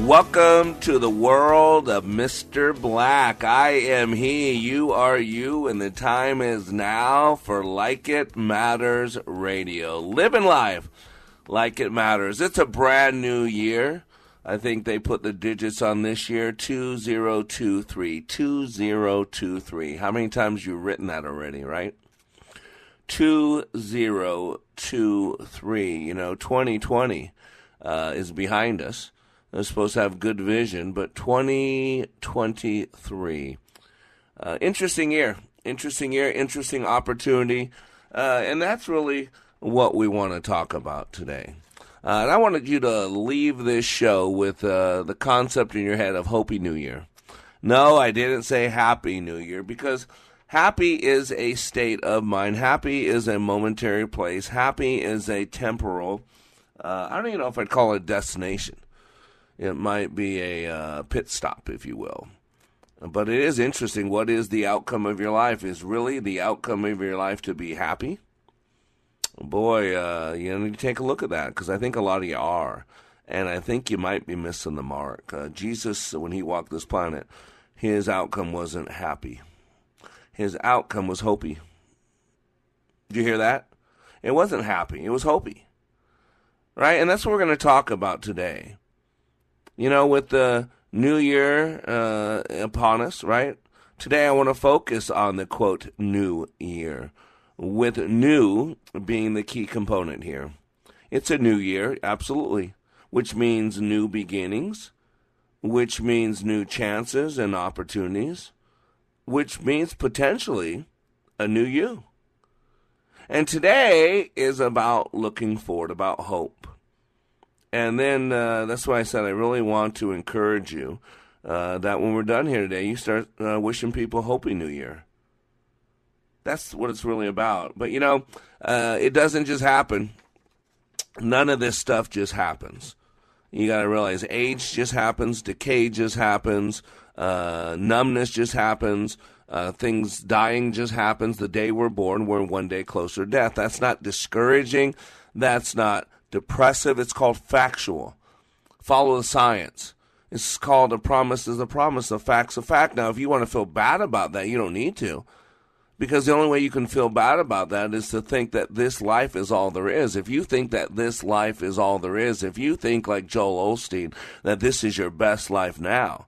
Welcome to the world of Mr. Black. I am he, you are you, and the time is now for Like It Matters Radio. Living life like it matters. It's a brand new year. I think they put the digits on this year 2023. 2023. How many times you written that already, right? 2023. You know, 2020 uh, is behind us. They're supposed to have good vision, but 2023. Uh, interesting year. Interesting year, interesting opportunity. Uh, and that's really what we want to talk about today. Uh, and I wanted you to leave this show with uh, the concept in your head of Hopey New Year. No, I didn't say Happy New Year because happy is a state of mind. Happy is a momentary place. Happy is a temporal. Uh, I don't even know if I'd call it destination. It might be a uh, pit stop, if you will. But it is interesting. What is the outcome of your life? Is really the outcome of your life to be happy? Boy, uh, you need to take a look at that because I think a lot of you are. And I think you might be missing the mark. Uh, Jesus, when he walked this planet, his outcome wasn't happy. His outcome was hopey. Did you hear that? It wasn't happy. It was hopey. Right? And that's what we're going to talk about today. You know, with the new year uh, upon us, right? Today I want to focus on the quote, new year, with new being the key component here. It's a new year, absolutely, which means new beginnings, which means new chances and opportunities, which means potentially a new you. And today is about looking forward, about hope. And then uh, that's why I said I really want to encourage you uh, that when we're done here today, you start uh, wishing people Happy New Year. That's what it's really about. But you know, uh, it doesn't just happen. None of this stuff just happens. You got to realize age just happens, decay just happens, uh, numbness just happens. Uh, things dying just happens. The day we're born, we're one day closer to death. That's not discouraging. That's not depressive. It's called factual. Follow the science. It's called a promise is a promise, a fact's a fact. Now, if you want to feel bad about that, you don't need to. Because the only way you can feel bad about that is to think that this life is all there is. If you think that this life is all there is, if you think like Joel Osteen that this is your best life now,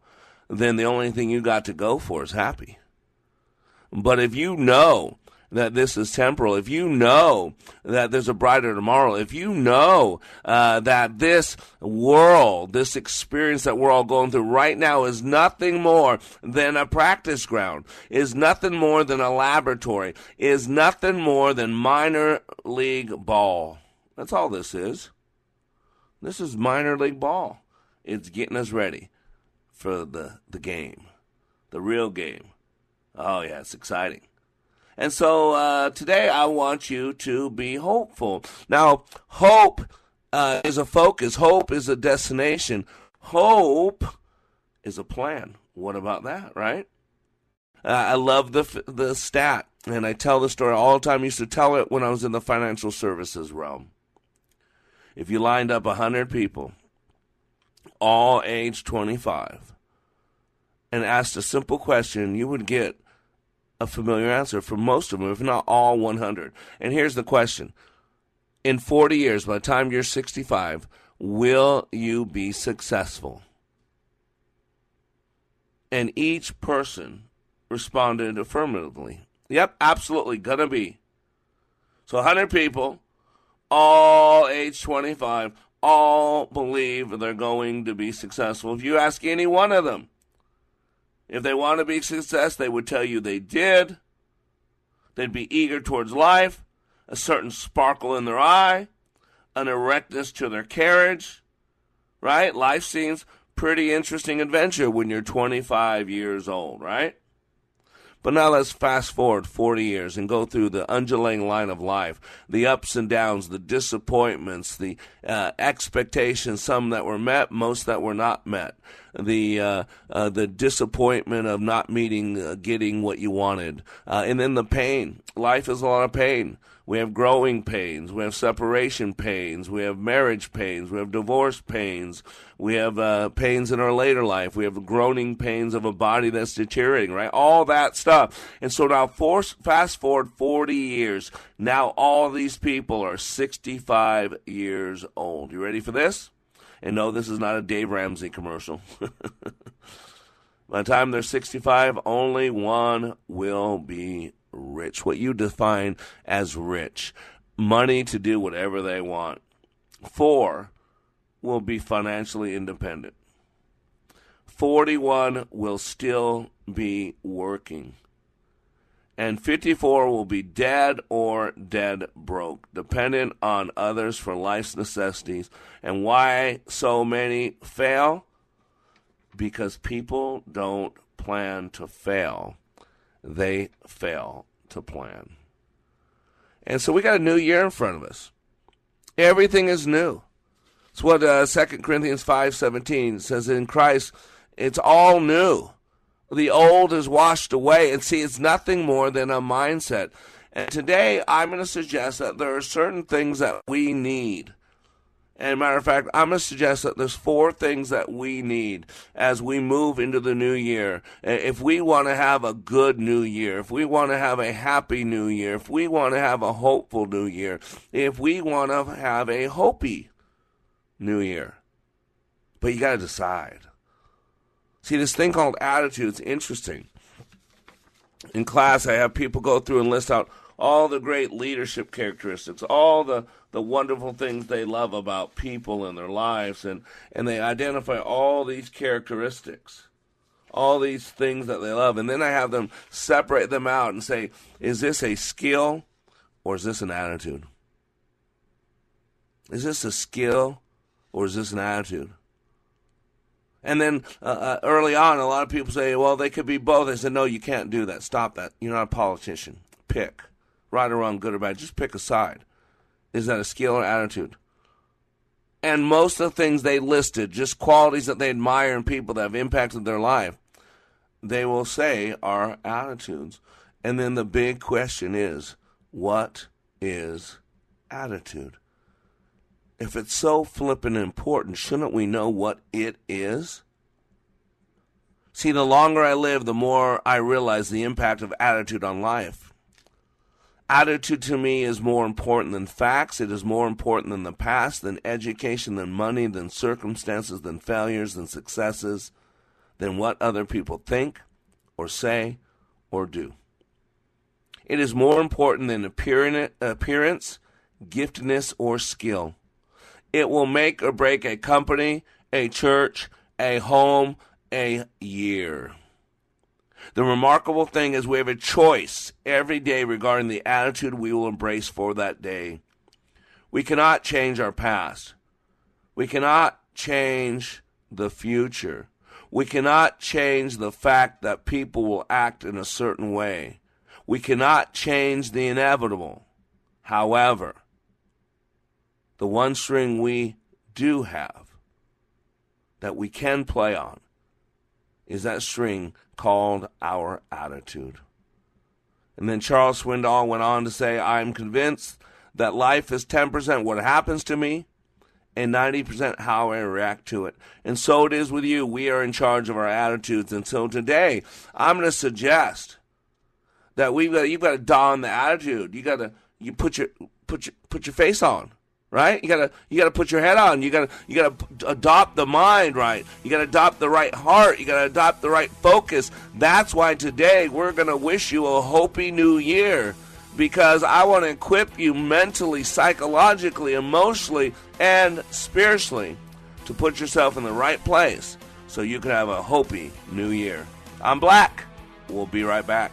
then the only thing you got to go for is happy. But if you know that this is temporal, if you know that there's a brighter tomorrow, if you know uh, that this world, this experience that we're all going through right now is nothing more than a practice ground, is nothing more than a laboratory, is nothing more than minor league ball. That's all this is. This is minor league ball. It's getting us ready for the, the game, the real game. Oh, yeah, it's exciting. And so uh, today I want you to be hopeful. Now, hope uh, is a focus, hope is a destination, hope is a plan. What about that, right? Uh, I love the the stat, and I tell the story all the time. I used to tell it when I was in the financial services realm. If you lined up 100 people, all age 25, and asked a simple question, you would get a familiar answer for most of them, if not all 100. And here's the question In 40 years, by the time you're 65, will you be successful? And each person responded affirmatively. Yep, absolutely, gonna be. So 100 people, all age 25, all believe they're going to be successful. If you ask any one of them if they want to be success, they would tell you they did. They'd be eager towards life, a certain sparkle in their eye, an erectness to their carriage, right? Life seems pretty interesting adventure when you're 25 years old, right? But now let's fast forward 40 years and go through the undulating line of life, the ups and downs, the disappointments, the uh, expectations, some that were met, most that were not met, the uh, uh, the disappointment of not meeting, uh, getting what you wanted, uh, and then the pain. Life is a lot of pain. We have growing pains. We have separation pains. We have marriage pains. We have divorce pains. We have uh, pains in our later life. We have groaning pains of a body that's deteriorating, right? All that stuff. And so now, force, fast forward 40 years. Now, all these people are 65 years old. You ready for this? And no, this is not a Dave Ramsey commercial. By the time they're 65, only one will be rich, what you define as rich, money to do whatever they want. Four will be financially independent. 41 will still be working. And 54 will be dead or dead broke, dependent on others for life's necessities. And why so many fail? Because people don't plan to fail they fail to plan. And so we got a new year in front of us. Everything is new. It's what uh, 2 Corinthians 5.17 says, in Christ, it's all new. The old is washed away. And see, it's nothing more than a mindset. And today, I'm going to suggest that there are certain things that we need and matter of fact, I'm going to suggest that there's four things that we need as we move into the new year. Uh, if we want to have a good new year, if we want to have a happy new year, if we want to have a hopeful new year, if we want to have a hopey new year. But you got to decide. See, this thing called attitude is interesting. In class, I have people go through and list out all the great leadership characteristics, all the, the wonderful things they love about people in their lives, and, and they identify all these characteristics, all these things that they love. And then I have them separate them out and say, is this a skill or is this an attitude? Is this a skill or is this an attitude? And then uh, uh, early on, a lot of people say, well, they could be both. I said, no, you can't do that. Stop that. You're not a politician. Pick right or wrong, good or bad. Just pick a side. Is that a skill or attitude? And most of the things they listed, just qualities that they admire in people that have impacted their life, they will say are attitudes. And then the big question is, what is attitude? If it's so flippin' important, shouldn't we know what it is? See, the longer I live, the more I realize the impact of attitude on life. Attitude to me is more important than facts. It is more important than the past, than education, than money, than circumstances, than failures, than successes, than what other people think or say or do. It is more important than appearance, giftedness, or skill. It will make or break a company, a church, a home, a year. The remarkable thing is we have a choice every day regarding the attitude we will embrace for that day. We cannot change our past. We cannot change the future. We cannot change the fact that people will act in a certain way. We cannot change the inevitable. However, the one string we do have that we can play on is that string called our attitude. And then Charles Swindoll went on to say, I'm convinced that life is 10% what happens to me and 90% how I react to it. And so it is with you. We are in charge of our attitudes. And so today, I'm going to suggest that we've got, you've got to don the attitude. You got to, you put your, put your, put your face on. Right? You gotta you gotta put your head on. You gotta you gotta adopt the mind right. You gotta adopt the right heart. You gotta adopt the right focus. That's why today we're gonna wish you a hopey new year because I want to equip you mentally, psychologically, emotionally, and spiritually to put yourself in the right place so you can have a hopey new year. I'm Black. We'll be right back.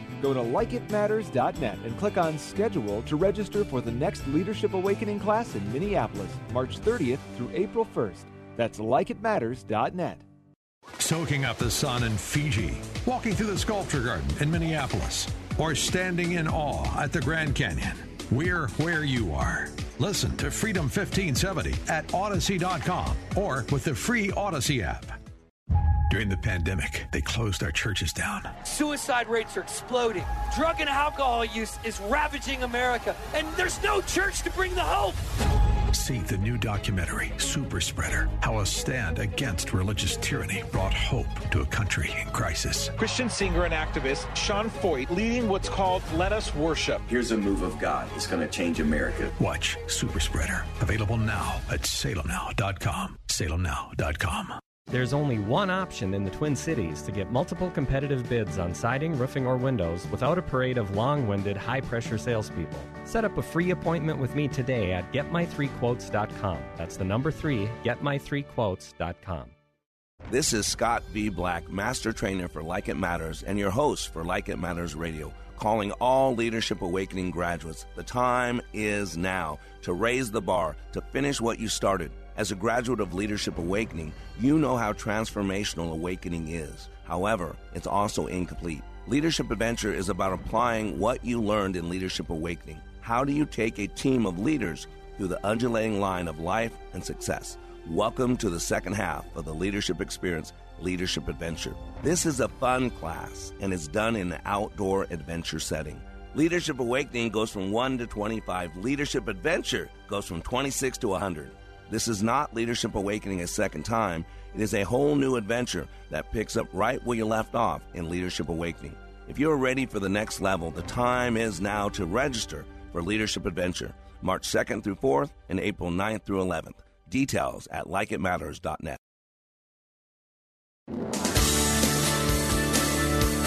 Go to likeitmatters.net and click on schedule to register for the next Leadership Awakening class in Minneapolis, March 30th through April 1st. That's likeitmatters.net. Soaking up the sun in Fiji, walking through the sculpture garden in Minneapolis, or standing in awe at the Grand Canyon. We're where you are. Listen to Freedom 1570 at Odyssey.com or with the free Odyssey app. During the pandemic, they closed our churches down. Suicide rates are exploding. Drug and alcohol use is ravaging America, and there's no church to bring the hope. See the new documentary, Super Spreader How a Stand Against Religious Tyranny Brought Hope to a Country in Crisis. Christian singer and activist Sean Feucht leading what's called Let Us Worship. Here's a move of God that's going to change America. Watch Super Spreader. Available now at salemnow.com. Salemnow.com. There's only one option in the Twin Cities to get multiple competitive bids on siding, roofing, or windows without a parade of long winded, high pressure salespeople. Set up a free appointment with me today at getmy3quotes.com. That's the number three, getmy3quotes.com. This is Scott V. Black, Master Trainer for Like It Matters, and your host for Like It Matters Radio, calling all Leadership Awakening graduates. The time is now to raise the bar, to finish what you started. As a graduate of Leadership Awakening, you know how transformational awakening is. However, it's also incomplete. Leadership Adventure is about applying what you learned in Leadership Awakening. How do you take a team of leaders through the undulating line of life and success? Welcome to the second half of the Leadership Experience Leadership Adventure. This is a fun class and is done in an outdoor adventure setting. Leadership Awakening goes from 1 to 25. Leadership Adventure goes from 26 to 100. This is not Leadership Awakening a second time. It is a whole new adventure that picks up right where you left off in Leadership Awakening. If you're ready for the next level, the time is now to register for Leadership Adventure, March 2nd through 4th and April 9th through 11th. Details at likeitmatters.net.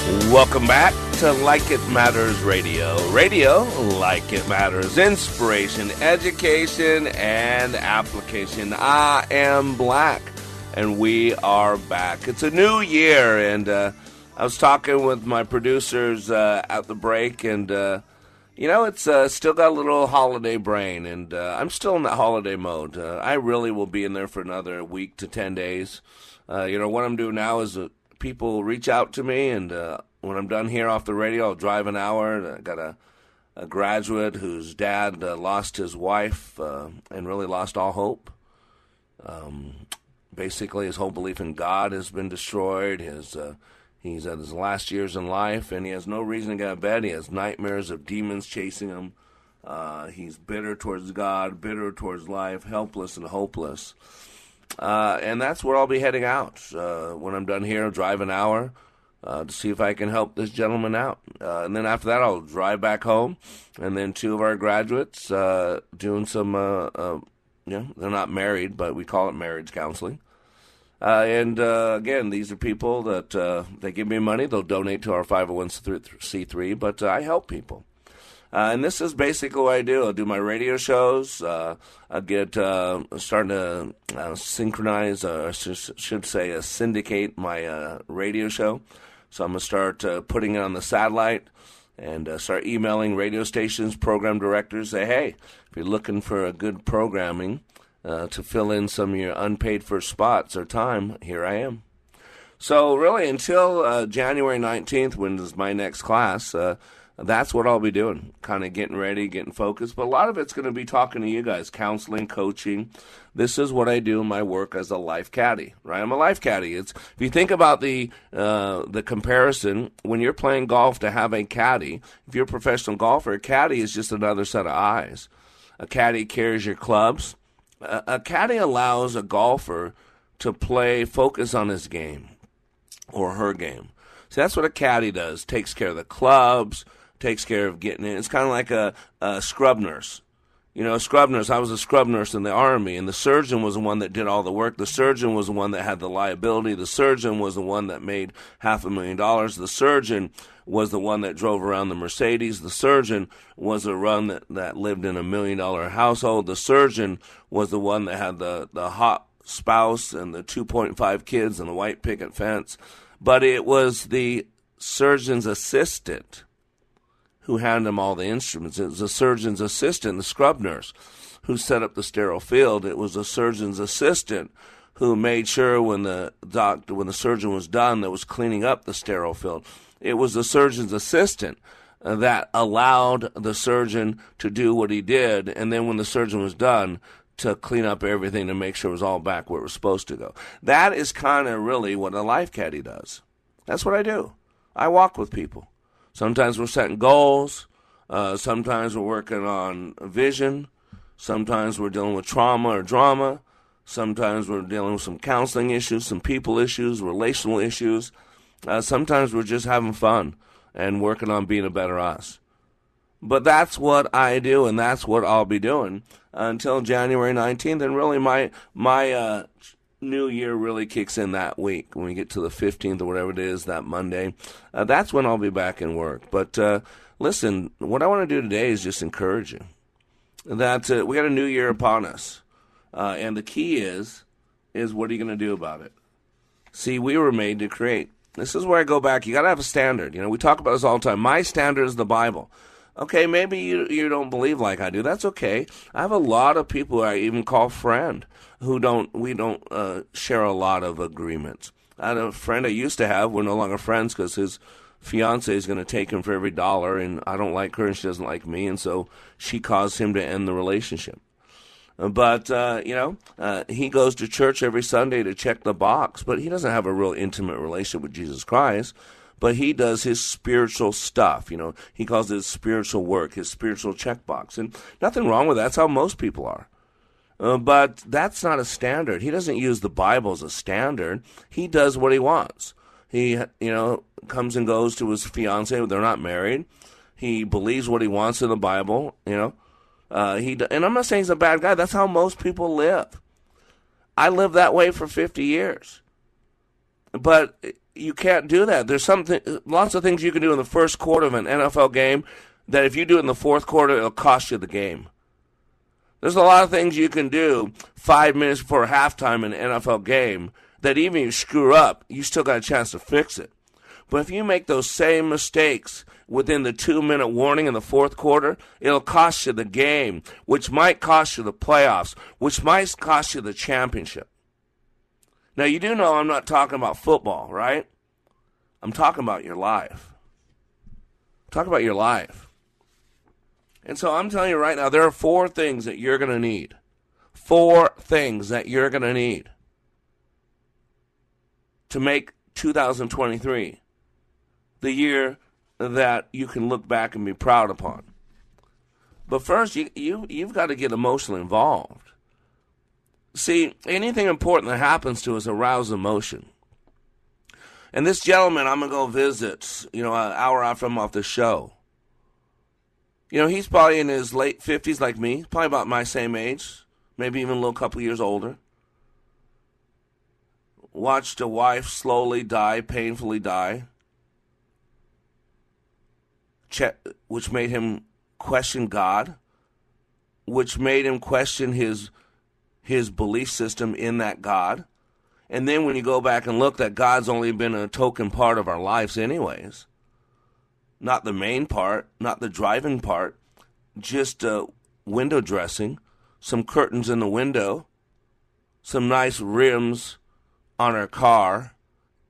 Welcome back to Like It Matters Radio. Radio, like it matters. Inspiration, education, and application. I am Black, and we are back. It's a new year, and uh, I was talking with my producers uh, at the break, and uh, you know, it's uh, still got a little holiday brain, and uh, I'm still in that holiday mode. Uh, I really will be in there for another week to 10 days. You know, what I'm doing now is people reach out to me, and uh, when I'm done here off the radio, I'll drive an hour. I got a, a graduate whose dad uh, lost his wife uh, and really lost all hope. Um, basically, his whole belief in God has been destroyed. His uh, he's at his last years in life, and he has no reason to get out of bed. He has nightmares of demons chasing him. Uh, he's bitter towards God, bitter towards life, helpless and hopeless. Uh, and that's where I'll be heading out uh, when I'm done here. I'll drive an hour. uh, to see if I can help this gentleman out. Uh, and then after that, I'll drive back home, and then two of our graduates uh, doing some. Uh, know, they're not married, but we call it marriage counseling. And again, these are people that they give me money. They'll donate to our 501c3, but I help people. Uh, and this is basically what I do. I do my radio shows. Uh, I get uh, starting to uh, synchronize, uh, should say, uh, syndicate my uh, radio show. So I'm gonna start putting it on the satellite and start emailing radio stations, program directors. Say, hey, if you're looking for a good programming to fill in some of your unpaid for spots or time, here I am. So really, until January 19th, when is my next class, that's what I'll be doing. Kind of getting ready, getting focused. But a lot of it's going to be talking to you guys, counseling, coaching. This is what I do in my work as a life caddy, right? I'm a life caddy. It's if you think about the uh, the comparison when you're playing golf to have a caddy. If you're a professional golfer, a caddy is just another set of eyes. A caddy carries your clubs. A, a caddy allows a golfer to play, focus on his game or her game. So that's what a caddy does. Takes care of the clubs, takes care of getting it. It's kind of like a, a scrub nurse. You know, scrub nurse. I was a scrub nurse in the army, and the surgeon was the one that did all the work. The surgeon was the one that had the liability. The surgeon was the one that made half a million dollars. The surgeon was the one that drove around the Mercedes. The surgeon was the one that, that lived in a million dollar household. The surgeon was the one that had the, the hot spouse and the 2.5 kids and the white picket fence. But it was the surgeon's assistant who handed him all the instruments. It was the surgeon's assistant, the scrub nurse, who set up the sterile field. It was the surgeon's assistant who made sure when the doctor, when the surgeon was done, that was cleaning up the sterile field. It was the surgeon's assistant that allowed the surgeon to do what he did, and then when the surgeon was done, to clean up everything to make sure it was all back where it was supposed to go. That is kind of really what a life caddy does. That's what I do. I walk with people. Sometimes we're setting goals. Uh, sometimes we're working on vision. Sometimes we're dealing with trauma or drama. Sometimes we're dealing with some counseling issues, some people issues, relational issues. Uh, sometimes we're just having fun and working on being a better us. But that's what I do, and that's what I'll be doing until January 19th. And really, my my uh, new year really kicks in that week when we get to the 15th or whatever it is that Monday. Uh, that's when I'll be back in work. But uh, listen, what I want to do today is just encourage you that uh, we got a new year upon us, uh, and the key is is what are you going to do about it? See, we were made to create. This is where I go back. You got to have a standard. You know, we talk about this all the time. My standard is the Bible. Okay, maybe you you don't believe like I do. That's okay. I have a lot of people I even call friend who don't we don't uh, share a lot of agreements. I had a friend I used to have. We're no longer friends because his fiance is going to take him for every dollar, and I don't like her, and she doesn't like me, and so she caused him to end the relationship. But uh, you know, uh, he goes to church every Sunday to check the box, but he doesn't have a real intimate relationship with Jesus Christ but he does his spiritual stuff. You know, he calls it spiritual work, his spiritual checkbox. And nothing wrong with that. That's how most people are. Uh, but that's not a standard. He doesn't use the Bible as a standard. He does what he wants. He, you know, comes and goes to his fiance. They're not married. He believes what he wants in the Bible. You know, uh, he and I'm not saying he's a bad guy. That's how most people live. I lived that way for 50 years. But you can't do that. There's something, lots of things you can do in the first quarter of an NFL game that if you do it in the fourth quarter, it'll cost you the game. There's a lot of things you can do five minutes before halftime in an NFL game that even if you screw up, you still got a chance to fix it. But if you make those same mistakes within the two minute warning in the fourth quarter, it'll cost you the game, which might cost you the playoffs, which might cost you the championship. Now, you do know I'm not talking about football, right? I'm talking about your life. Talk about your life. And so I'm telling you right now, there are four things that you're going to need. Four things that you're going to need to make 2023 the year that you can look back and be proud upon. But first, you, you, you've got to get emotionally involved. See, anything important that happens to us arouses emotion. And this gentleman, I'm gonna go visit. You know, an hour out from off the show. You know, he's probably in his late 50s, like me, probably about my same age, maybe even a little couple years older. Watched a wife slowly die, painfully die, which made him question God, which made him question his his belief system in that God. And then when you go back and look, that God's only been a token part of our lives, anyways. Not the main part, not the driving part, just uh, window dressing, some curtains in the window, some nice rims on our car,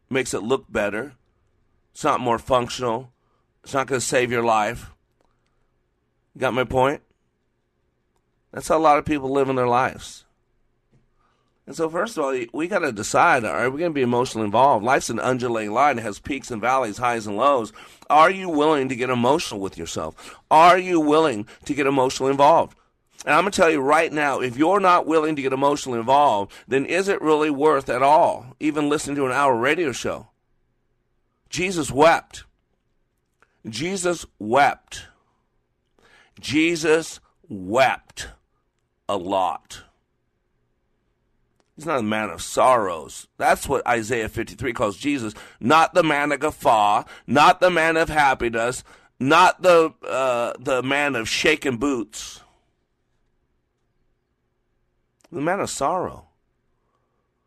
makes it look better. It's not more functional. It's not going to save your life. got my point? That's how a lot of people live in their lives. And so, first of all, we got to decide are we going to be emotionally involved? Life's an undulating line, it has peaks and valleys, highs and lows. Are you willing to get emotional with yourself? Are you willing to get emotionally involved? And I'm going to tell you right now, if you're not willing to get emotionally involved, then is it really worth at all even listening to an hour radio show? Jesus wept. Jesus wept. Jesus wept a lot. He's not a man of sorrows. That's what Isaiah 53 calls Jesus. Not the man of guffaw, not the man of happiness, not the, uh, the man of shaken boots. The man of sorrow.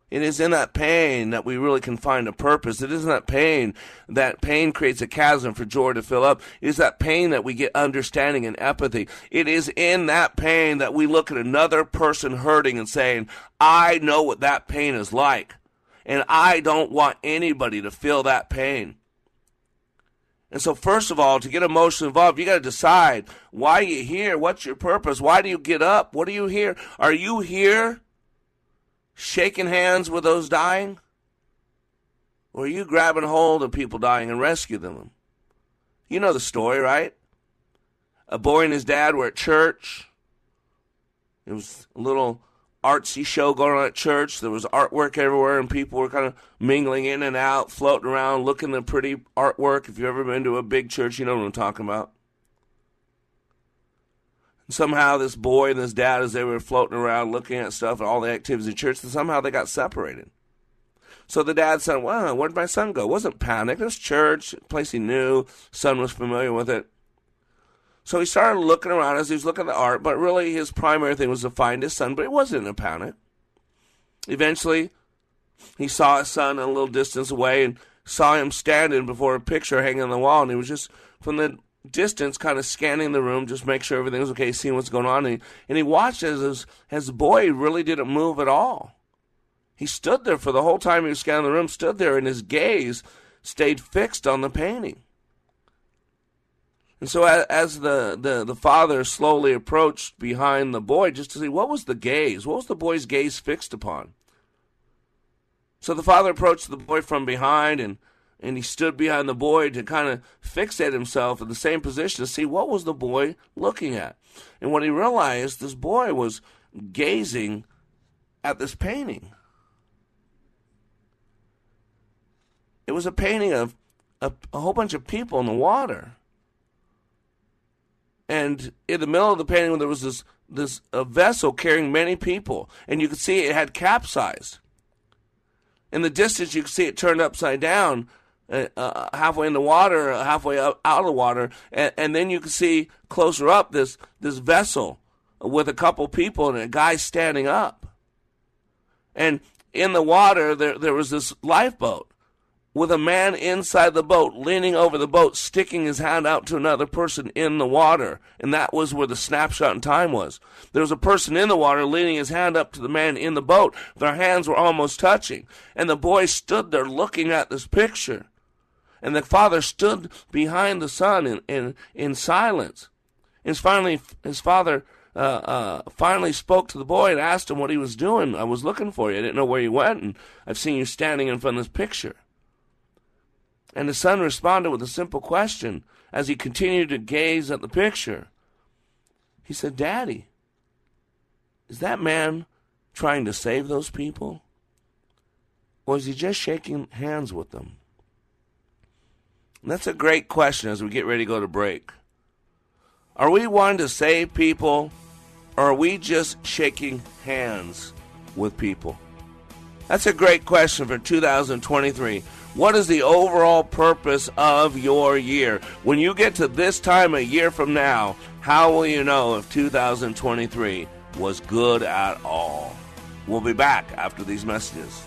It is in that pain that we really can find a purpose. It isn't that pain that pain creates a chasm for joy to fill up. It is that pain that we get understanding and empathy. It is in that pain that we look at another person hurting and saying, I know what that pain is like. And I don't want anybody to feel that pain. And so, first of all, to get emotionally involved, you got to decide why you here. What's your purpose? Why do you get up? What are you here? Are you here shaking hands with those dying? Or are you grabbing hold of people dying and rescue them? You know the story, right? A boy and his dad were at church. It was a little artsy show going on at church. There was artwork everywhere, and people were kind of mingling in and out, floating around, looking at pretty artwork. If you've ever been to a big church, you know what I'm talking about somehow this boy and his dad, as they were floating around looking at stuff and all the activities in church, somehow they got separated. So the dad said, "Well, where'd my son go?" It wasn't panicked. It was church, place he knew. Son was familiar with it. So he started looking around as he was looking at the art, but really his primary thing was to find his son. But he wasn't in a panic. Eventually, he saw his son a little distance away and saw him standing before a picture hanging on the wall, and he was just from the distance, kind of scanning the room, just make sure everything was okay, seeing what's going on. And he, and he watched as his, the boy really didn't move at all. He stood there for the whole time he was scanning the room, stood there, and his gaze stayed fixed on the painting. And so, as the, the, the father slowly approached behind the boy, just to see what was the gaze, what was the boy's gaze fixed upon. So the father approached the boy from behind and and he stood behind the boy to kind of fixate himself in the same position to see what was the boy looking at. And when he realized this boy was gazing at this painting, it was a painting of a, a whole bunch of people in the water. And in the middle of the painting, there was this this a vessel carrying many people, and you could see it had capsized. In the distance, you could see it turned upside down, uh, uh, halfway in the water, uh, halfway up, out of the water, and, and then you can see closer up this this vessel with a couple people and a guy standing up. And in the water, there there was this lifeboat with a man inside the boat, leaning over the boat, sticking his hand out to another person in the water. And that was where the snapshot in time was. There was a person in the water leaning his hand up to the man in the boat. Their hands were almost touching. And the boy stood there looking at this picture. And the father stood behind the son in, in, in silence. And finally, his father uh, uh, finally spoke to the boy and asked him what he was doing. I was looking for you. I didn't know where you went, and I've seen you standing in front of this picture. And the son responded with a simple question as he continued to gaze at the picture. He said, Daddy, is that man trying to save those people? Or is he just shaking hands with them? That's a great question as we get ready to go to break. Are we wanting to save people, or are we just shaking hands with people? That's a great question for 2023. What is the overall purpose of your year? When you get to this time a year from now, how will you know if 2023 was good at all? We'll be back after these messages.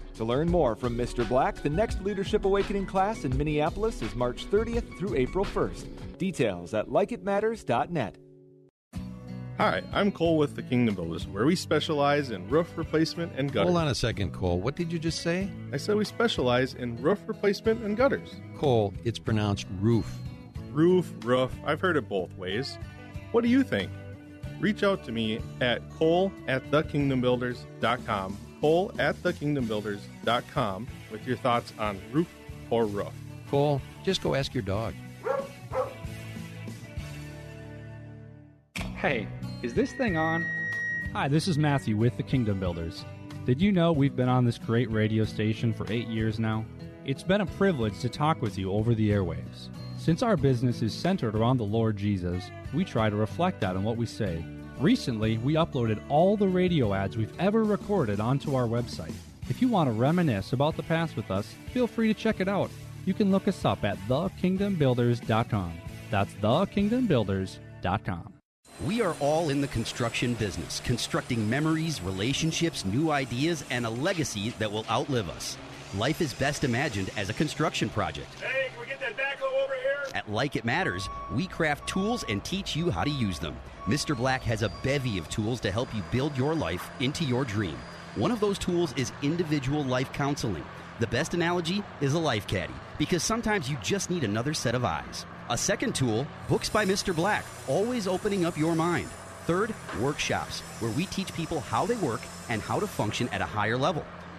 To learn more from Mr. Black, the next Leadership Awakening class in Minneapolis is March 30th through April 1st. Details at likeitmatters.net. Hi, I'm Cole with the Kingdom Builders, where we specialize in roof replacement and gutters. Hold on a second, Cole. What did you just say? I said we specialize in roof replacement and gutters. Cole, it's pronounced roof. Roof, roof, I've heard it both ways. What do you think? Reach out to me at cole at thekingdombuilders.com cole at thekingdombuilders.com with your thoughts on roof or roof. Cole, just go ask your dog. Hey, is this thing on? Hi, this is Matthew with the Kingdom Builders. Did you know we've been on this great radio station for eight years now? It's been a privilege to talk with you over the airwaves. Since our business is centered around the Lord Jesus, we try to reflect that in what we say. Recently, we uploaded all the radio ads we've ever recorded onto our website. If you want to reminisce about the past with us, feel free to check it out. You can look us up at thekingdombuilders.com. That's thekingdombuilders.com. We are all in the construction business, constructing memories, relationships, new ideas, and a legacy that will outlive us. Life is best imagined as a construction project. Hey, can we get that backhoe over here? At Like It Matters, we craft tools and teach you how to use them. Mr. Black has a bevy of tools to help you build your life into your dream. One of those tools is individual life counseling. The best analogy is a life caddy, because sometimes you just need another set of eyes. A second tool, Books by Mr. Black, always opening up your mind. Third, workshops, where we teach people how they work and how to function at a higher level.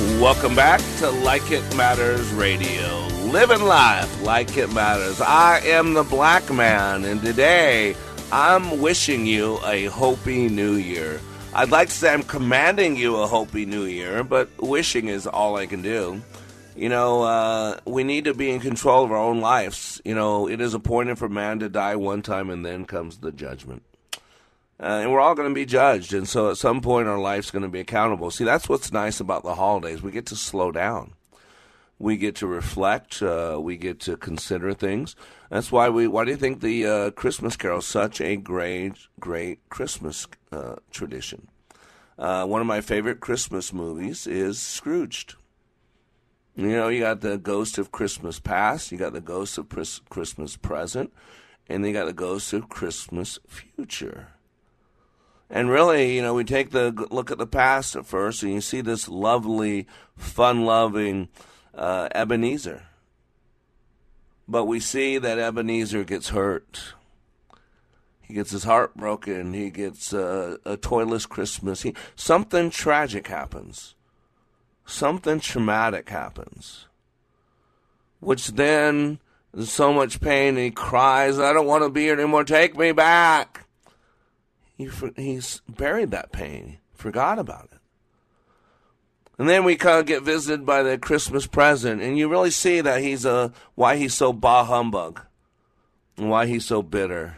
Welcome back to Like It Matters Radio. Living life like it matters. I am the black man, and today I'm wishing you a Hopey New Year. I'd like to say I'm commanding you a Hopey New Year, but wishing is all I can do. You know, uh, we need to be in control of our own lives. You know, it is appointed for man to die one time, and then comes the judgment. Uh, and we're all going to be judged. And so at some point, our life's going to be accountable. See, that's what's nice about the holidays. We get to slow down. We get to reflect. Uh, we get to consider things. That's why we. Why do you think the uh, Christmas Carol is such a great, great Christmas uh, tradition? Uh, one of my favorite Christmas movies is Scrooged. You know, you got the Ghost of Christmas Past, you got the Ghost of Christmas Present, and you got the Ghost of Christmas Future. And really, you know, we take the look at the past at first, and you see this lovely, fun-loving uh, Ebenezer. But we see that Ebenezer gets hurt. He gets his heart broken. He gets uh, a toyless Christmas. He, something tragic happens. Something traumatic happens. Which then There's so much pain, and he cries, I don't want to be here anymore, take me back. He, he's buried that pain, forgot about it. And then we kind of get visited by the Christmas present, and you really see that he's a why he's so bah humbug, and why he's so bitter,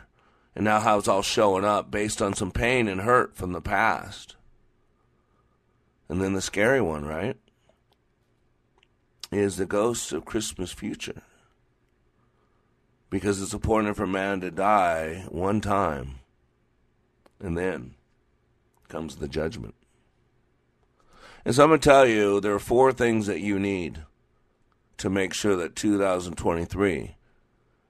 and now how it's all showing up based on some pain and hurt from the past. And then the scary one, right, is the ghosts of Christmas future. Because it's important for man to die one time, and then comes the judgment. And so I'm going to tell you there are four things that you need to make sure that 2023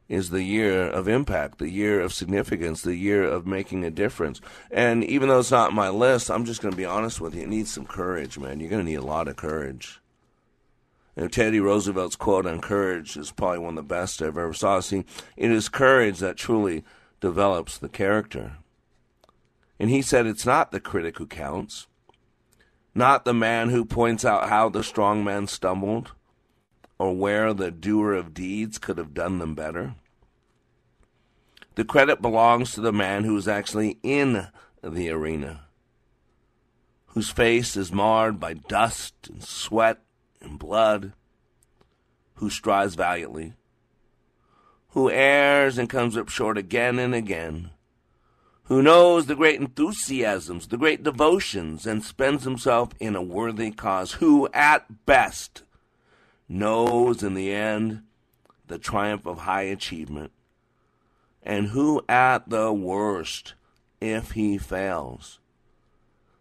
is the year of impact, the year of significance, the year of making a difference. And even though it's not my list, I'm just going to be honest with you. It needs some courage, man. You're going to need a lot of courage. And Teddy Roosevelt's quote on courage is probably one of the best I've ever saw. See, it is courage that truly develops the character. And he said it's not the critic who counts not the man who points out how the strong man stumbled or where the doer of deeds could have done them better. The credit belongs to the man who is actually in the arena, whose face is marred by dust and sweat and blood, who strives valiantly, who errs and comes up short again and again who knows the great enthusiasms, the great devotions, and spends himself in a worthy cause, who at best knows in the end the triumph of high achievement, and who at the worst, if he fails,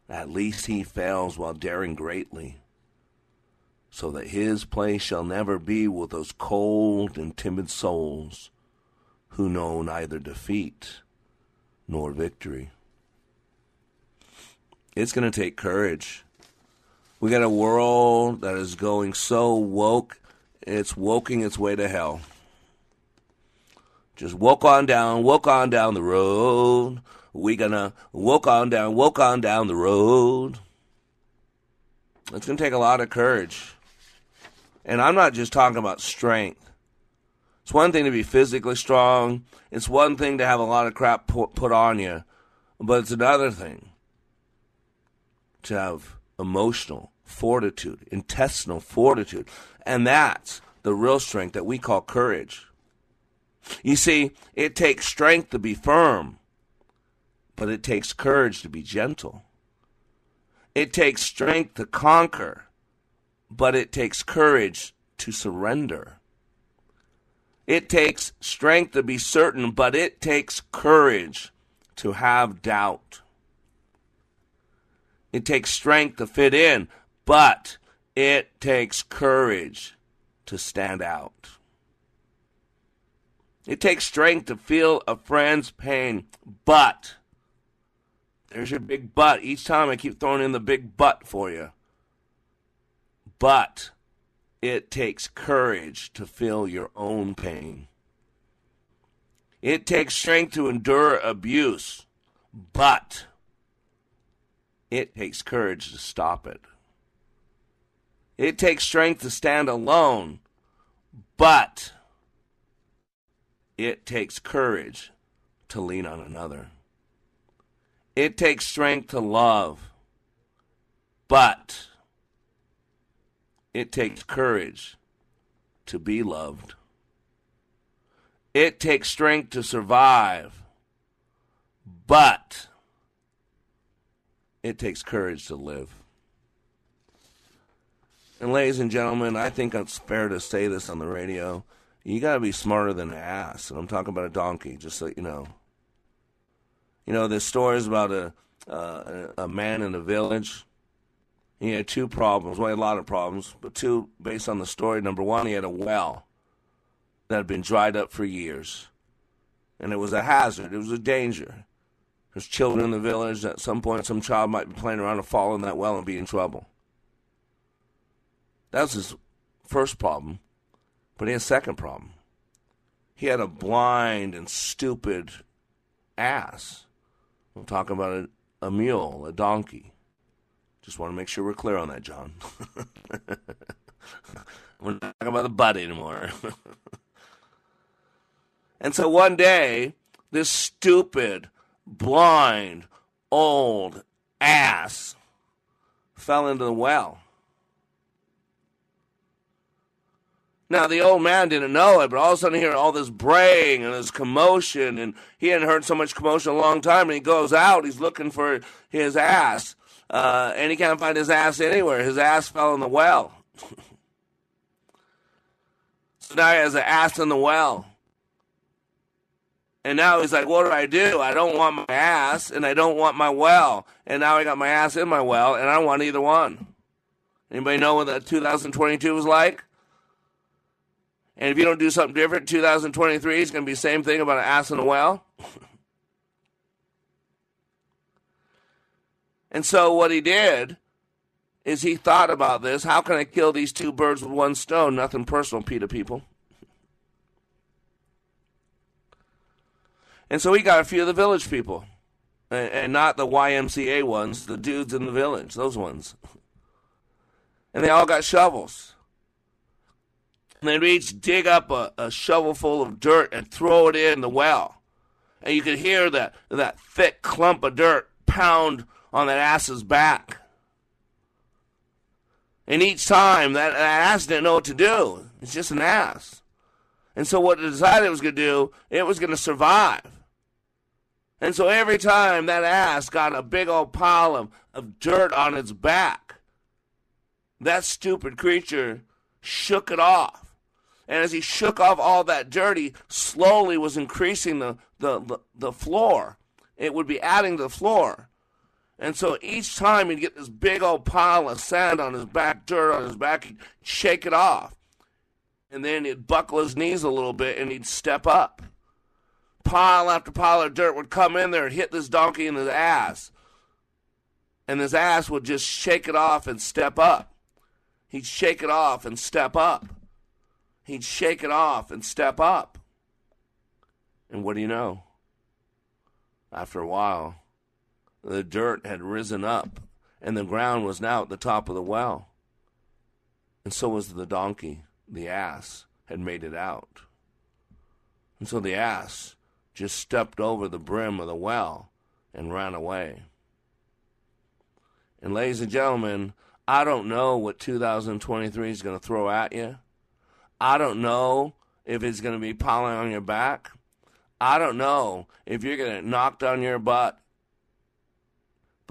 at least he fails while daring greatly, so that his place shall never be with those cold and timid souls who know neither defeat nor victory. It's going to take courage. We got a world that is going so woke, it's woking its way to hell. Just walk on down, walk on down the road. We gonna walk on down, walk on down the road. It's gonna take a lot of courage. And I'm not just talking about strength. It's one thing to be physically strong. It's one thing to have a lot of crap put, on you. But it's another thing to have emotional fortitude, intestinal fortitude. And that's the real strength that we call courage. You see, it takes strength to be firm, but it takes courage to be gentle. It takes strength to conquer, but it takes courage to surrender. It takes strength to be certain, but it takes courage to have doubt. It takes strength to fit in, but it takes courage to stand out. It takes strength to feel a friend's pain, but there's your big but. Each time I keep throwing in the big but for you. But it takes courage to feel your own pain. It takes strength to endure abuse, but it takes courage to stop it. It takes strength to stand alone, but it takes courage to lean on another. It takes strength to love, but it takes courage to be loved. It takes strength to survive, but it takes courage to live. And, ladies and gentlemen, I think it's fair to say this on the radio. You got to be smarter than an ass. And I'm talking about a donkey, just so you know. You know, there's stories about a, uh, a man in a village he had two problems. Well, he had a lot of problems, but two based on the story. Number one, he had a well that had been dried up for years, and it was a hazard. It was a danger. There's children in the village. At some point, some child might be playing around and fall in that well and be in trouble. That was his first problem, but he had a second problem. He had a blind and stupid ass. I'm talking about a, a mule, a donkey. Just want to make sure we're clear on that, John. we're not talking about the butt anymore. And so one day, this stupid, blind, old ass fell into the well. Now, the old man didn't know it, but all of a sudden he heard all this braying and this commotion, and he hadn't heard so much commotion in a long time, and he goes out, he's looking for his ass, uh, and he can't find his ass anywhere. His ass fell in the well. so now he has an ass in the well. And now he's like, what do I do? I don't want my ass, and I don't want my well. And now I got my ass in my well, and I don't want either one. Anybody know what that 2022 was like? And if you don't do something different, 2023 is going to be the same thing about an ass in a well. And so what he did is he thought about this. How can I kill these two birds with one stone? Nothing personal, PETA people. And so he got a few of the village people, and, not the YMCA ones, the dudes in the village, those ones. And they all got shovels. And they'd each dig up a, a shovel full of dirt and throw it in the well. And you could hear that, that thick clump of dirt pound on that ass's back. And each time, that, that ass didn't know what to do. It's just an ass. And so what it decided it was going to do, it was going to survive. And so every time that ass got a big old pile of, of dirt on its back, that stupid creature shook it off. And as he shook off all that dirt, he slowly was increasing the, the, the, the floor. It would be adding to the floor. And so each time he'd get this big old pile of sand on his back, dirt on his back, he'd shake it off. And then he'd buckle his knees a little bit and he'd step up. Pile after pile of dirt would come in there and hit this donkey in his ass. And his ass would just shake it off and step up. He'd shake it off and step up he'd shake it off and step up. And what do you know? After a while, the dirt had risen up, and the ground was now at the top of the well. And so was the donkey, the ass, had made it out. And so the ass just stepped over the brim of the well and ran away. And, ladies and gentlemen, I don't know what 2023 is going to throw at you. I don't know if it's going to be piling on your back. I don't know if you're going to get knocked on your butt.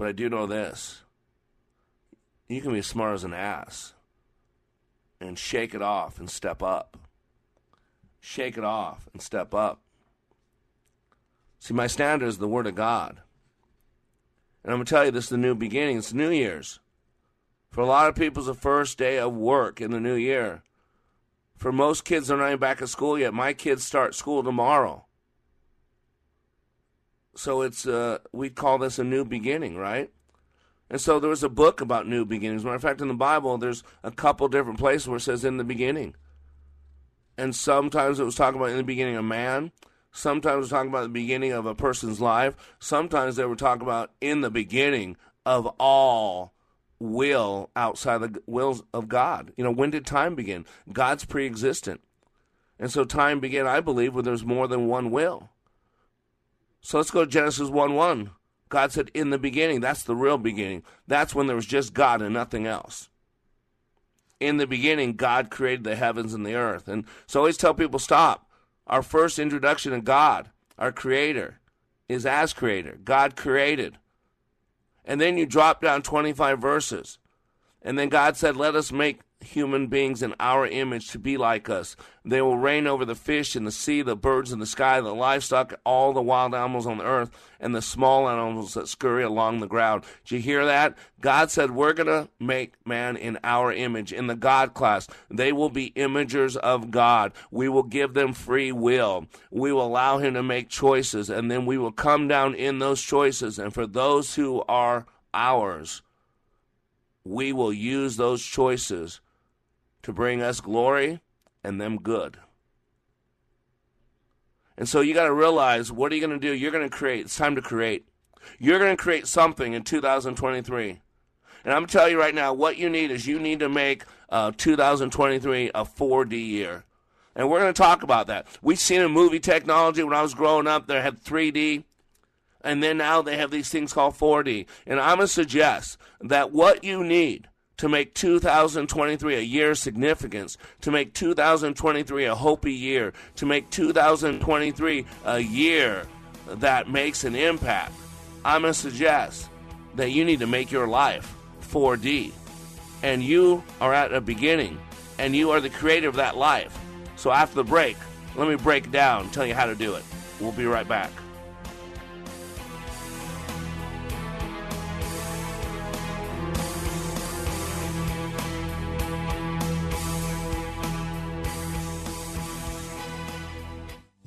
But I do know this. You can be as smart as an ass and shake it off and step up. Shake it off and step up. See, my standard is the Word of God. And I'm going to tell you this is the new beginning. It's New Year's. For a lot of people, it's the first day of work in the new year. For most kids, they're not even back at school yet. My kids start school tomorrow. So it's uh, we call this a new beginning, right? And so there was a book about new beginnings. Matter of fact, in the Bible, there's a couple different places where it says "in the beginning," and sometimes it was talking about in the beginning of man. Sometimes it was talking about the beginning of a person's life. Sometimes they were talking about in the beginning of all will outside the wills of God. You know, when did time begin? God's pre existent. And so time began, I believe, when there's more than one will. So let's go to Genesis 1 1. God said, in the beginning, that's the real beginning. That's when there was just God and nothing else. In the beginning, God created the heavens and the earth. And so I always tell people, stop. Our first introduction to God, our creator, is as creator. God created. And then you drop down 25 verses. And then God said, Let us make human beings in our image to be like us. They will reign over the fish in the sea, the birds in the sky, the livestock, all the wild animals on the earth, and the small animals that scurry along the ground. Did you hear that? God said, We're going to make man in our image. In the God class, they will be imagers of God. We will give them free will. We will allow him to make choices, and then we will come down in those choices. And for those who are ours, we will use those choices to bring us glory and them good. And so you got to realize what are you going to do? You're going to create. It's time to create. You're going to create something in 2023. And I'm telling you right now, what you need is you need to make uh, 2023 a 4D year. And we're going to talk about that. We've seen in movie technology when I was growing up, they had 3D, and then now they have these things called 4D. And I'm going to suggest that what you need to make 2023 a year of significance, to make 2023 a Hopey year, to make 2023 a year that makes an impact, I'm going to suggest that you need to make your life 4D. And you are at a beginning, and you are the creator of that life. So after the break, let me break down, tell you how to do it. We'll be right back.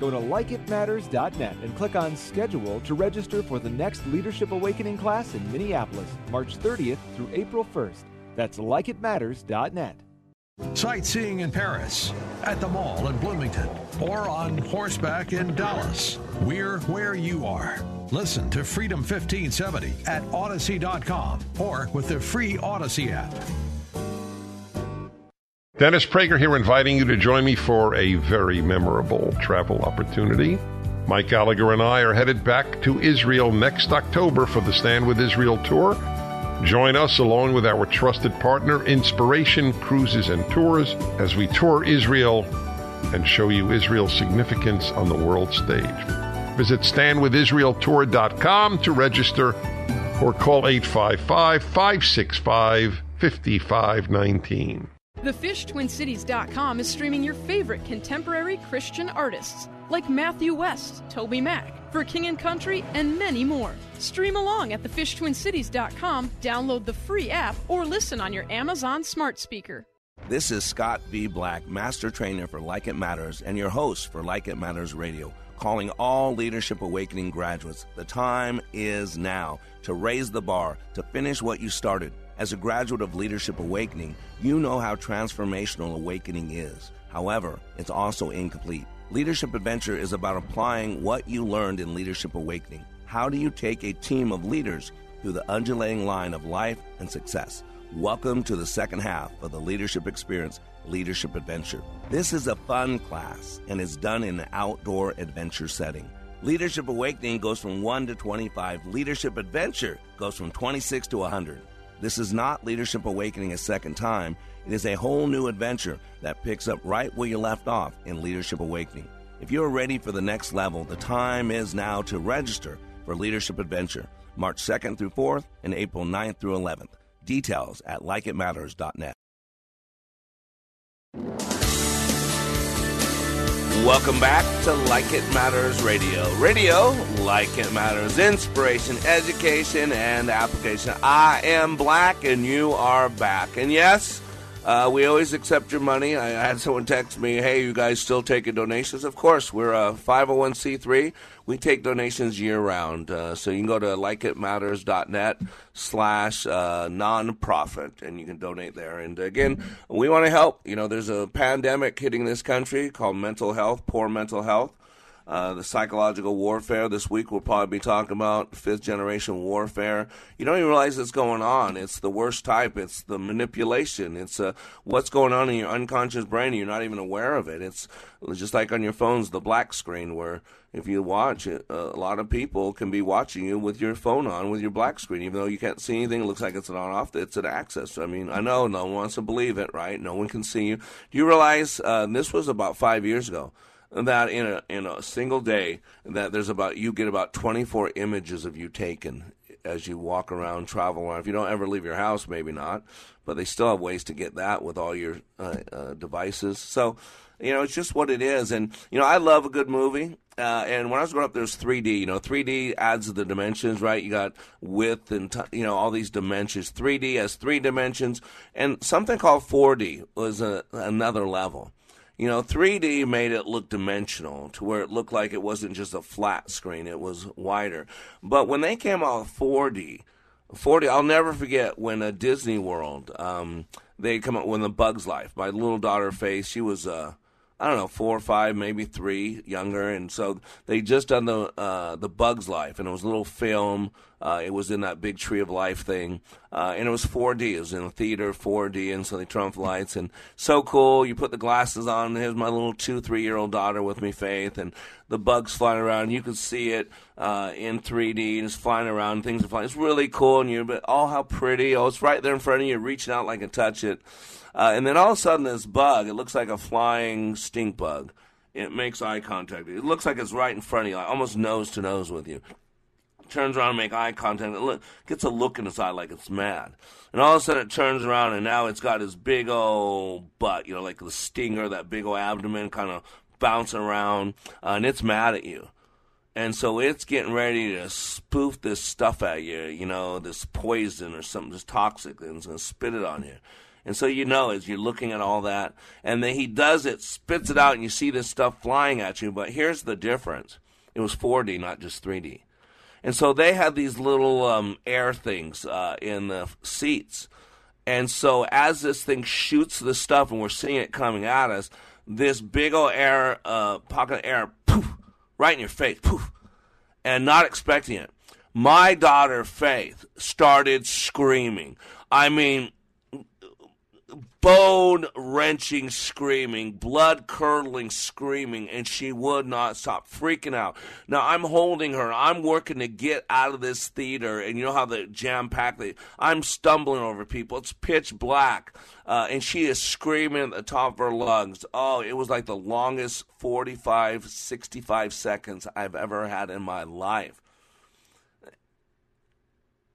Go to likeitmatters.net and click on schedule to register for the next Leadership Awakening class in Minneapolis, March 30th through April 1st. That's likeitmatters.net. Sightseeing in Paris, at the mall in Bloomington, or on horseback in Dallas. We're where you are. Listen to Freedom 1570 at Odyssey.com or with the free Odyssey app. Dennis Prager here, inviting you to join me for a very memorable travel opportunity. Mike Gallagher and I are headed back to Israel next October for the Stand with Israel tour. Join us along with our trusted partner, Inspiration Cruises and Tours, as we tour Israel and show you Israel's significance on the world stage. Visit standwithisraeltour.com to register or call 855 565 5519. TheFishTwinCities.com is streaming your favorite contemporary Christian artists like Matthew West, TobyMac, For King and Country, and many more. Stream along at TheFishTwinCities.com, download the free app, or listen on your Amazon smart speaker. This is Scott V. Black, Master Trainer for Like It Matters, and your host for Like It Matters Radio, calling all Leadership Awakening graduates. The time is now to raise the bar, to finish what you started. As a graduate of Leadership Awakening, you know how transformational awakening is. However, it's also incomplete. Leadership Adventure is about applying what you learned in Leadership Awakening. How do you take a team of leaders through the undulating line of life and success? Welcome to the second half of the Leadership Experience Leadership Adventure. This is a fun class and is done in an outdoor adventure setting. Leadership Awakening goes from 1 to 25. Leadership Adventure goes from 26 to 100. This is not Leadership Awakening a second time. It is a whole new adventure that picks up right where you left off in Leadership Awakening. If you're ready for the next level, the time is now to register for Leadership Adventure, March 2nd through 4th and April 9th through 11th. Details at likeitmatters.net. Welcome back to Like It Matters Radio. Radio, like it matters, inspiration, education, and application. I am black and you are back. And yes, uh, we always accept your money. I, had someone text me, hey, you guys still taking donations? Of course, we're a 501c3. We take donations year round. Uh, so you can go to likeitmatters.net slash uh, nonprofit and you can donate there. And again, we want to help. You know, there's a pandemic hitting this country called mental health, poor mental health. Uh, the psychological warfare. This week we'll probably be talking about fifth generation warfare. You don't even realize it's going on. It's the worst type. It's the manipulation. It's uh, what's going on in your unconscious brain. You're not even aware of it. It's just like on your phones, the black screen, where if you watch it, uh, a lot of people can be watching you with your phone on, with your black screen, even though you can't see anything. It looks like it's an on off. It's an access. I mean, I know no one wants to believe it, right? No one can see you. Do you realize uh, this was about five years ago? That in a in a single day that there's about you get about 24 images of you taken as you walk around, travel around. If you don't ever leave your house, maybe not, but they still have ways to get that with all your uh, uh, devices. So, you know, it's just what it is. And you know, I love a good movie. Uh, and when I was growing up, there was 3D. You know, 3D adds the dimensions, right? You got width and t- you know all these dimensions. 3D has three dimensions, and something called 4D was a, another level. You know, 3D made it look dimensional to where it looked like it wasn't just a flat screen, it was wider. But when they came out with 4D, 4D, I'll never forget when a Disney World, um, they come out when the Bugs Life. My little daughter Faith, she was uh, I don't know, four or five, maybe three, younger, and so they just done the uh, the Bugs Life, and it was a little film. Uh, it was in that big Tree of Life thing, uh, and it was 4D. It was in the theater, 4D, and so they the lights, and so cool. You put the glasses on. And here's my little two, three year old daughter with me, Faith, and the bugs flying around. You could see it uh, in 3D, and it's flying around. Things are flying. It's really cool, and you, but oh, how pretty! Oh, it's right there in front of you, reaching out like a touch it. Uh, and then all of a sudden, this bug, it looks like a flying stink bug. It makes eye contact. It looks like it's right in front of you, like almost nose to nose with you. Turns around and make eye contact. It look, gets a look in its eye like it's mad. And all of a sudden, it turns around and now it's got this big old butt, you know, like the stinger, that big old abdomen kind of bouncing around, uh, and it's mad at you. And so it's getting ready to spoof this stuff at you, you know, this poison or something, this toxic, and it's going to spit it on you. And so you know as you're looking at all that, and then he does it, spits it out, and you see this stuff flying at you. But here's the difference: it was 4D, not just 3D. And so they had these little um, air things uh, in the seats. And so as this thing shoots the stuff, and we're seeing it coming at us, this big old air uh, pocket of air, poof, right in your face, poof, and not expecting it. My daughter Faith started screaming. I mean, bone wrenching screaming, blood curdling screaming, and she would not stop freaking out. Now I'm holding her. I'm working to get out of this theater, and you know how the jam packed. I'm stumbling over people. It's pitch black, uh, and she is screaming at the top of her lungs. Oh, it was like the longest 45, 65 seconds I've ever had in my life.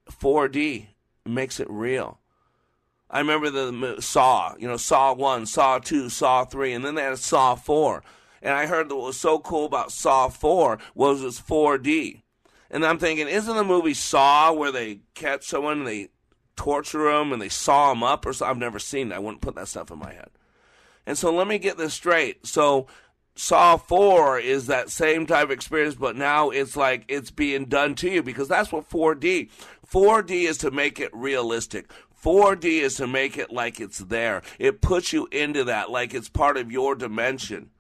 4D makes it real. I remember the Saw, you know, Saw 1, Saw 2, Saw 3, and then they had Saw 4. And I heard that what was so cool about Saw 4 was it was 4D. And I'm thinking, isn't the movie Saw where they catch someone and they torture them and they saw them up or so? I've never seen it. I wouldn't put that stuff in my head. And so let me get this straight. So Saw 4 is that same type of experience, but now it's like it's being done to you because that's what 4D. 4D is to make it realistic. 4D is to make it like it's there. It puts you into that like it's part of your dimension.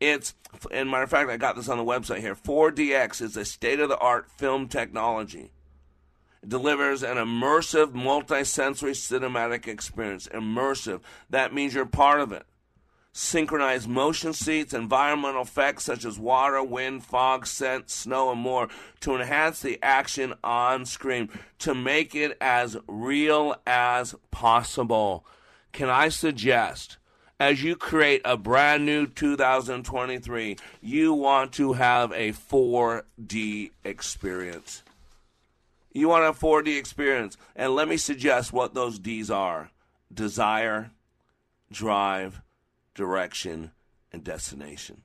It's, and matter of fact, I got this on the website here. 4DX is a state of the art film technology. It delivers an immersive, multi-sensory cinematic experience. Immersive. That means you're part of it synchronized motion seats, environmental effects such as water, wind, fog, scent, snow, and more to enhance the action on screen to make it as real as possible. Can I suggest? As you create a brand new 2023, you want to have a 4D experience. You want a 4D experience. And let me suggest what those D's are desire, drive, direction, and destination.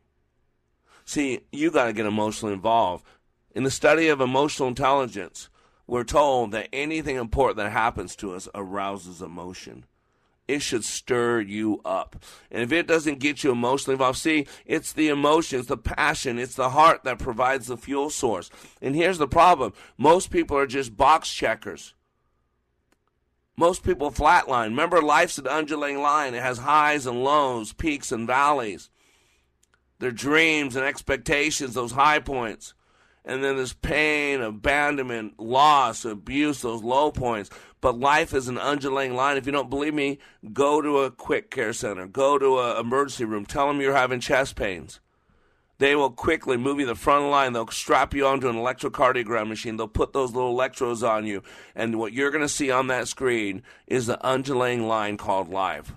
See, you got to get emotionally involved. In the study of emotional intelligence, we're told that anything important that happens to us arouses emotion. It should stir you up. And if it doesn't get you emotionally involved, see, it's the emotions, the passion, it's the heart that provides the fuel source. And here's the problem most people are just box checkers. Most people flatline. Remember, life's an undulating line. It has highs and lows, peaks and valleys. Their dreams and expectations, those high points. And then there's pain, abandonment, loss, abuse, those low points. But life is an undulating line. If you don't believe me, go to a quick care center, go to an emergency room, tell them you're having chest pains. They will quickly move you to the front line. They'll strap you onto an electrocardiogram machine. They'll put those little electrodes on you. And what you're going to see on that screen is the undulating line called life.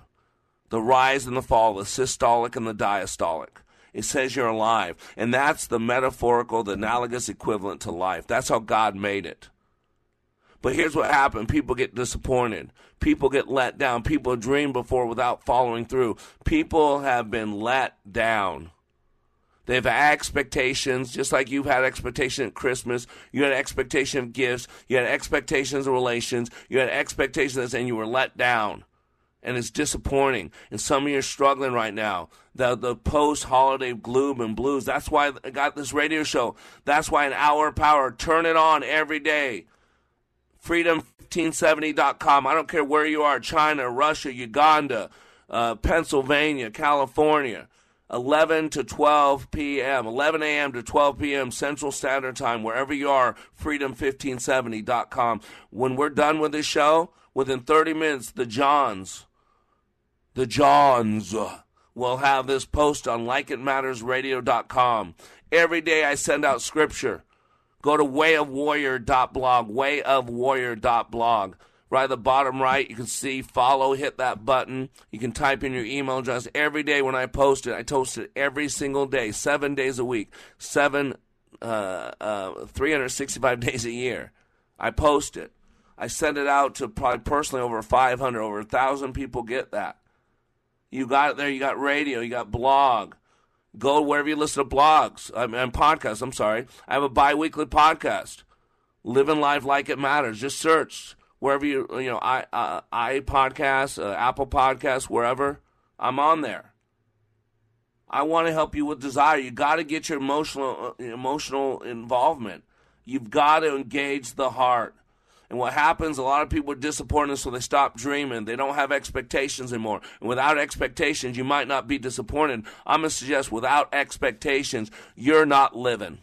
The rise and the fall, the systolic and the diastolic. It says you're alive. And that's the metaphorical, the analogous equivalent to life. That's how God made it. But here's what happened people get disappointed. People get let down. People dream before without following through. People have been let down. They've had expectations, just like you've had expectation at Christmas. You had expectation of gifts. You had expectations of relations. You had expectations, and you were let down. And it's disappointing. And some of you are struggling right now. The the post holiday gloom and blues. That's why I got this radio show. That's why an hour of power. Turn it on every day. Freedom1570.com. I don't care where you are China, Russia, Uganda, uh, Pennsylvania, California. 11 to 12 p.m., 11 a.m. to 12 p.m. Central Standard Time, wherever you are, freedom1570.com. When we're done with this show, within 30 minutes, the Johns, the Johns will have this post on likeitmattersradio.com. Every day I send out scripture. Go to wayofwarrior.blog, wayofwarrior.blog. Right at the bottom right, you can see follow, hit that button. You can type in your email address. Every day when I post it, I post it every single day, seven days a week, seven, uh, uh, 365 days a year. I post it. I send it out to probably personally over 500, over 1,000 people get that. You got it there. You got radio. You got blog. Go wherever you listen to blogs I and podcasts. I'm sorry. I have a bi-weekly podcast. Living life like it matters. Just search wherever you you know i uh, i podcast uh, apple podcast wherever i'm on there. I want to help you with desire. You got to get your emotional uh, emotional involvement. You've got to engage the heart. And what happens a lot of people are disappointed so they stop dreaming. They don't have expectations anymore. And without expectations you might not be disappointed. I'm going to suggest without expectations you're not living.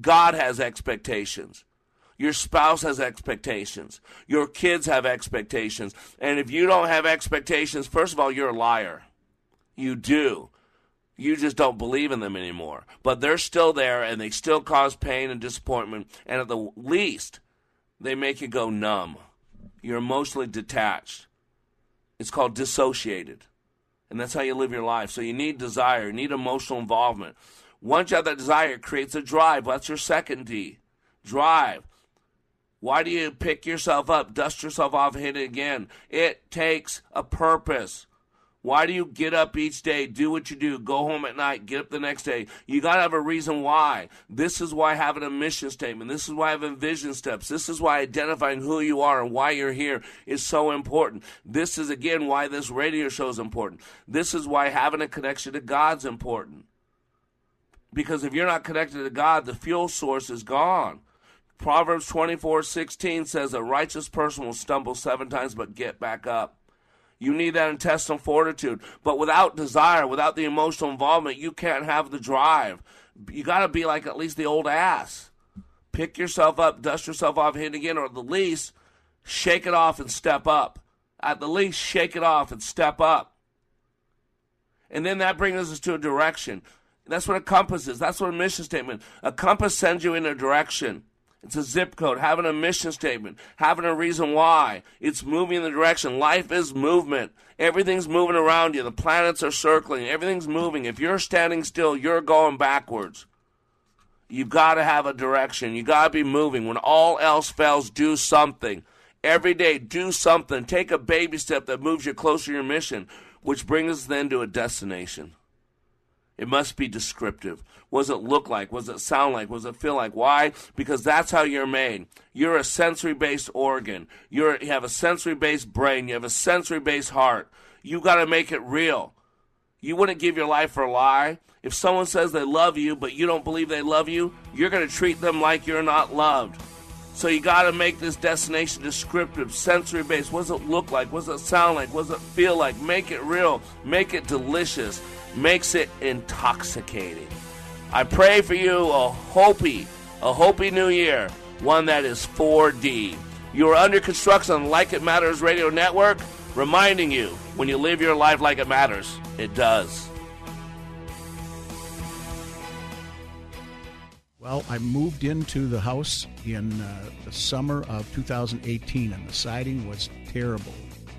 God has expectations your spouse has expectations. Your kids have expectations. And if you don't have expectations, first of all, you're a liar. You do. You just don't believe in them anymore. But they're still there and they still cause pain and disappointment. And at the least, they make you go numb. You're emotionally detached. It's called dissociated. And that's how you live your life. So you need desire, you need emotional involvement. Once you have that desire, it creates a drive. That's your second D. Drive. Why do you pick yourself up, dust yourself off, hit it again? It takes a purpose. Why do you get up each day, do what you do, go home at night, get up the next day? You got to have a reason why. This is why having a mission statement, this is why having vision steps, this is why identifying who you are and why you're here is so important. This is, again, why this radio show is important. This is why having a connection to God's important. Because if you're not connected to God, the fuel source is gone. Proverbs 24 16 says, A righteous person will stumble seven times but get back up. You need that intestinal fortitude. But without desire, without the emotional involvement, you can't have the drive. You got to be like at least the old ass. Pick yourself up, dust yourself off, hit again, or at the least, shake it off and step up. At the least, shake it off and step up. And then that brings us to a direction. That's what a compass is. That's what a mission statement. A compass sends you in a direction. It's a zip code, having a mission statement, having a reason why. It's moving in the direction. Life is movement. Everything's moving around you. The planets are circling. Everything's moving. If you're standing still, you're going backwards. You've got to have a direction. You've got to be moving. When all else fails, do something. Every day, do something. Take a baby step that moves you closer to your mission, which brings us then to a destination. It must be descriptive. What does it look like? What does it sound like? What does it feel like? Why? Because that's how you're made. You're a sensory based organ. You're, you have a sensory based brain. You have a sensory based heart. You got to make it real. You wouldn't give your life for a lie. If someone says they love you, but you don't believe they love you, you're going to treat them like you're not loved. So you got to make this destination descriptive, sensory based. What does it look like? What does it sound like? What does it feel like? Make it real. Make it delicious makes it intoxicating. I pray for you a Hopey, a Hopey New Year, one that is 4D. You are under construction on Like It Matters Radio Network, reminding you when you live your life like it matters, it does. Well, I moved into the house in uh, the summer of 2018, and the siding was terrible.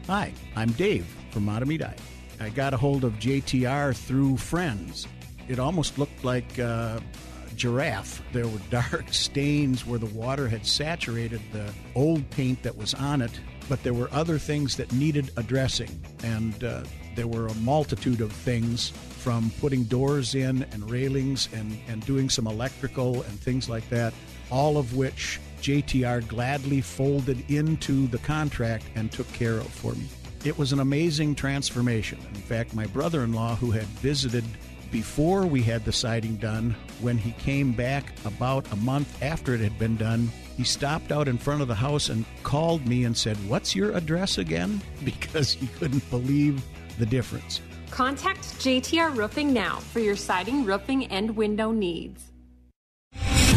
Hi, I'm Dave from Mahtomedi. I got a hold of JTR through friends. It almost looked like uh, giraffe. There were dark stains where the water had saturated the old paint that was on it, but there were other things that needed addressing. And uh, there were a multitude of things from putting doors in and railings and, and doing some electrical and things like that, all of which JTR gladly folded into the contract and took care of for me. It was an amazing transformation. In fact, my brother in law, who had visited before we had the siding done, when he came back about a month after it had been done, he stopped out in front of the house and called me and said, What's your address again? Because he couldn't believe the difference. Contact JTR Roofing now for your siding, roofing, and window needs.